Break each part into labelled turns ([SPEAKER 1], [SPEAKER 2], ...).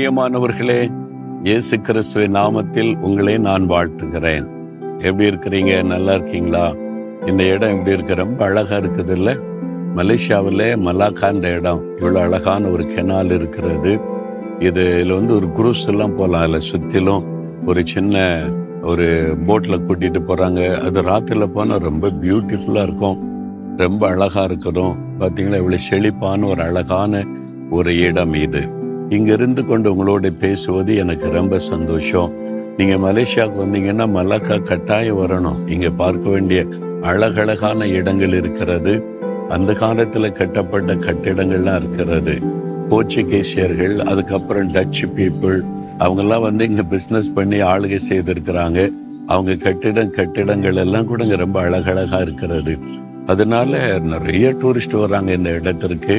[SPEAKER 1] பிரியமானவர்களே இயேசு கிறிஸ்துவின் நாமத்தில் உங்களை நான் வாழ்த்துகிறேன். எப்படி இருக்கிறீங்க? நல்லா இருக்கீங்களா? இந்த இடம் எப்படி இருக்கு? ரொம்ப அழகா இருக்குது இல்லை மலேசியாவில் மலாக்கான்ற இடம். இவ்வளோ அழகான ஒரு கெனால் இருக்கிறது. இது இதில் வந்து ஒரு குரூஸ் எல்லாம் போகலாம் அதில் சுற்றிலும் ஒரு சின்ன ஒரு போட்டில் கூட்டிகிட்டு போகிறாங்க அது ராத்திரியில் போனால் ரொம்ப பியூட்டிஃபுல்லாக இருக்கும். ரொம்ப அழகாக இருக்கிறோம் பார்த்தீங்களா இவ்வளோ செழிப்பான ஒரு அழகான ஒரு இடம் இது. இங்கே இருந்து கொண்டு உங்களோட பேசுவது எனக்கு ரொம்ப சந்தோஷம். நீங்கள் மலேசியாவுக்கு வந்தீங்கன்னா மலாக்கா கட்டாயம் வரணும். இங்கே பார்க்க வேண்டிய அழகழகான இடங்கள் இருக்கிறது. அந்த காலத்தில் கட்டப்பட்ட கட்டிடங்கள்லாம் இருக்கிறது. போர்ச்சுகீசியர்கள் அதுக்கப்புறம் டச்சு பீப்புள் அவங்கெல்லாம் வந்து இங்கே பிஸ்னஸ் பண்ணி ஆளுகை செய்திருக்கிறாங்க. அவங்க கட்டிடம் கட்டிடங்கள் எல்லாம் கூட இங்கே ரொம்ப அழகழகாக இருக்கிறது. அதனால நிறைய டூரிஸ்ட் வர்றாங்க இந்த இடத்திற்கு.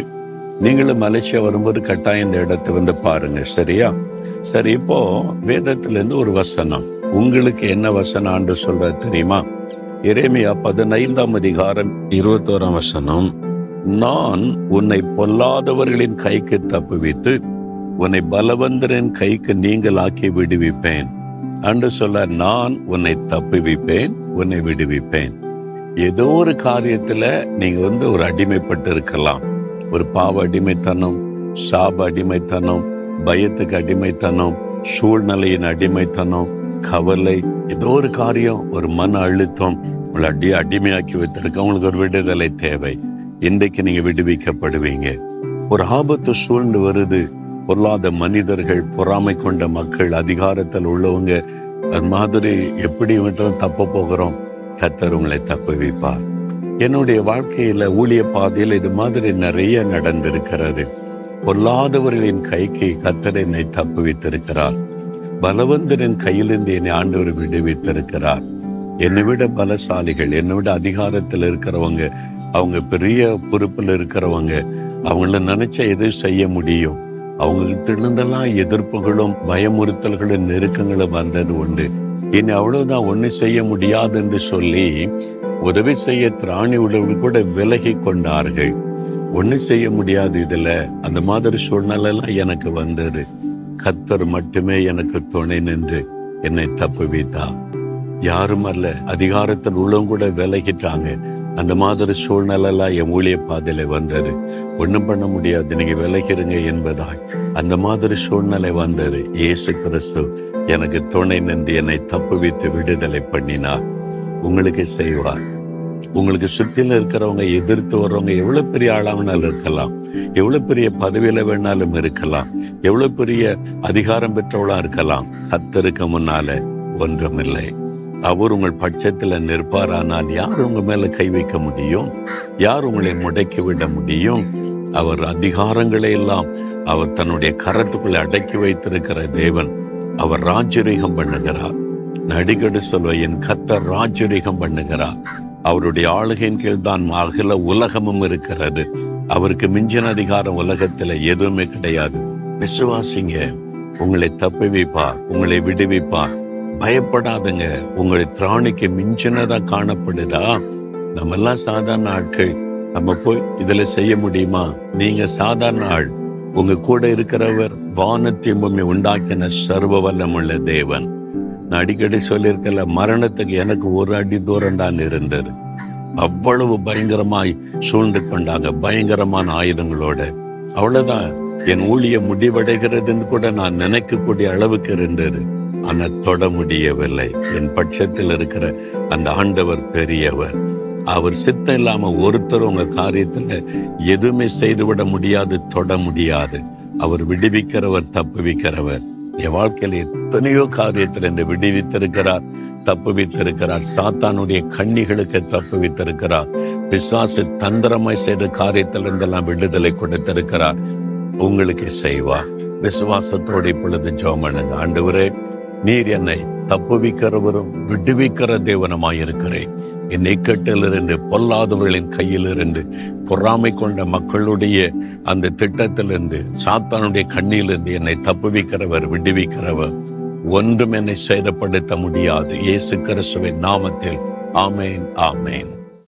[SPEAKER 1] நீங்களும் மலேசியா வரும்போது கட்டாயம் இந்த இடத்தை வந்து பாருங்க சரியா? சரி இப்போ வேதத்துல இருந்து ஒரு வசனம். உங்களுக்கு என்ன வசனம் ஆண்டு சொல்ற தெரியுமா? இறைமையா பதினைந்தாம் அதிகாரம் இருபத்தோராம் வசனம். நான் உன்னை பொல்லாதவர்களின் கைக்கு தப்புவித்து உன்னை பலவந்தரின் கைக்கு நீங்கள் ஆக்கி விடுவிப்பேன். அன்று சொல்ல நான் உன்னை தப்புவிப்பேன் உன்னை விடுவிப்பேன். ஏதோ ஒரு காரியத்துல நீங்க வந்து ஒரு அடிமைப்பட்டு இருக்கலாம் ஒரு பாவ அடிமைத்தனம் சாப அடிமைத்தனம் பயத்துக்கு அடிமைத்தனம் சூழ்நிலையின் அடிமைத்தனம் கவலை ஏதோ ஒரு காரியம் ஒரு மன அழுத்தம் உங்களை அடி அடிமையாக்கி வைத்திருக்க உங்களுக்கு ஒரு விடுதலை தேவை. இன்றைக்கு நீங்க விடுவிக்கப்படுவீங்க. ஒரு ஆபத்து சூழ்ந்து வருது. பொல்லாத மனிதர்கள் பொறாமை கொண்ட மக்கள் அதிகாரத்தில் உள்ளவங்க அது மாதிரி எப்படி தப்ப போகிறோம்? கத்தர் உங்களை தப்ப வைப்பார் என்னுடைய வாழ்க்கையில ஊழிய பாதையில் இது மாதிரி நிறைய நடந்திருக்கிறது. பொல்லாதவர்களின் கைக்கு கத்தர் என்னை தப்புவித்திருக்கிறார். பலவந்தரின் கையிலிருந்து என்னை ஆண்டவர் விடுவித்திருக்கிறார். என்னை விட பலசாலிகள் என்னை விட அதிகாரத்தில் இருக்கிறவங்க அவங்க பெரிய பொறுப்பில் இருக்கிறவங்க அவங்கள நினைச்சா எதுவும் செய்ய முடியும்? அவங்ககிட்ட எதிர்ப்புகளும் பயமுறுத்தல்களும் நெருக்கங்களும் வந்தது உண்டு. இனி அவ்வளவுதான் ஒண்ணு செய்ய முடியாது என்று சொல்லி உதவி செய்ய திராணி உள்ளவர்கள் கூட விலகி கொண்டார்கள். ஒன்றும் செய்ய முடியாது இதில். அந்த மாதிரி சூழ்நிலையெல்லாம் எனக்கு வந்தது. கத்தர் மட்டுமே எனக்கு துணை நின்று என்னை தப்பு வைத்தா. யாரும் அல்ல அதிகாரத்தில் உள்ளவங்க கூட விலகிட்டாங்க. அந்த மாதிரி சூழ்நிலை எல்லாம் என் ஊழிய பாதையில வந்தது. ஒன்றும் பண்ண முடியாது நீங்க விலகிருங்க என்பதாய் அந்த மாதிரி சூழ்நிலை வந்தது. இயேசு கிறிஸ்து எனக்கு துணை நின்று என்னை தப்பு வைத்து விடுதலை பண்ணினார். உங்களுக்கு செய்வார். உங்களுக்கு சுற்றில இருக்கிறவங்க எதிர்த்து வர்றவங்க எவ்வளவு பெரிய ஆளாவனாலும் இருக்கலாம். எவ்வளவு பெரிய பதவியில வேணாலும் இருக்கலாம். எவ்வளவு பெரிய அதிகாரம் பெற்றவளா இருக்கலாம். கத்தருக்கு முன்னால ஒன்றுமில்லை. அவர் உங்கள் பட்சத்துல நிற்பாரானால் யார் உங்க மேல கை வைக்க முடியும்? யார் உங்களை முடக்கி விட முடியும்? அவர் அதிகாரங்களை எல்லாம் அவர் தன்னுடைய கரத்துக்குள்ளே அடக்கி வைத்திருக்கிற தேவன் அவர் ராஜரீகம் பண்ணுகிறார். நடிகடு சொல்வ என் கத்தர் ராஜரீகம் பண்ணுகிறார். அவருடைய ஆளுகையின் கீழ் தான் அகில உலகமும் இருக்கிறது. அவருக்கு மிஞ்சின அதிகாரம் உலகத்துல எதுவுமே கிடையாது. விசுவாசிங்க உங்களை தப்பி வைப்பார் உங்களை விடுவிப்பார். பயப்படாதுங்க உங்களை திராணிக்கு மிஞ்சினதா காணப்படுதா? நம்ம எல்லாம் சாதாரண ஆட்கள். நம்ம போய் இதுல செய்ய முடியுமா? நீங்க சாதாரண ஆள். உங்க கூட இருக்கிறவர் வானத்தின் பூமி உண்டாக்கின சர்வ வல்லமுள்ள தேவன். நான் அடிக்கடி சொல்லியிருக்கல மரணத்துக்கு எனக்கு ஒரு அடி தூரம் தான் இருந்தது. அவ்வளவு பயங்கரமாய் சூழ்ந்து கொண்டாங்க பயங்கரமான ஆயுதங்களோட. அவ்வளவுதான் என் ஊழிய முடிவடைகிறதுன்னு கூட நான் நினைக்கக்கூடிய அளவுக்கு இருந்தது. ஆனால் தொட முடியவில்லை. என் பட்சத்தில் இருக்கிற அந்த ஆண்டவர் பெரியவர். அவர் சித்தம் இல்லாம ஒருத்தர் உங்க காரியத்துல எதுவுமே செய்துவிட முடியாது தொட முடியாது. அவர் விடுவிக்கிறவர் தப்புவிக்கிறவர். என் வாழ்க்கையில எத்தனையோ காரியத்தில் விடுவித்திருக்கிறார் தப்பு வைத்திருக்கிறார் சாத்தானுடைய கண்ணிகளுக்கு தப்பு வைத்திருக்கிறார் பிசாசு தந்திரமாய் செய்த காரியத்திலிருந்தெல்லாம் விடுதலை கொடுத்திருக்கிறார். உங்களுக்கு செய்வார் விசுவாசத்தோடு இப்பொழுது ஜோமனுங்க ஆண்டவரே நீர் என்னை தப்புவிக்கிறவரும் விடுவிக்கிற தேவனமாயிருக்கிறேன் என் இக்கட்டிலிருந்து பொல்லாதவர்களின் கையிலிருந்து பொறாமை கொண்ட மக்களுடைய அந்த திட்டத்திலிருந்து சாத்தானுடைய கண்ணிலிருந்து என்னை தப்புவிக்கிறவர் விடுவிக்கிறவர். ஒன்றும் என்னை சேதப்படுத்த முடியாது. இயேசு கிறிஸ்துவின் நாமத்தில். ஆமேன் ஆமேன்.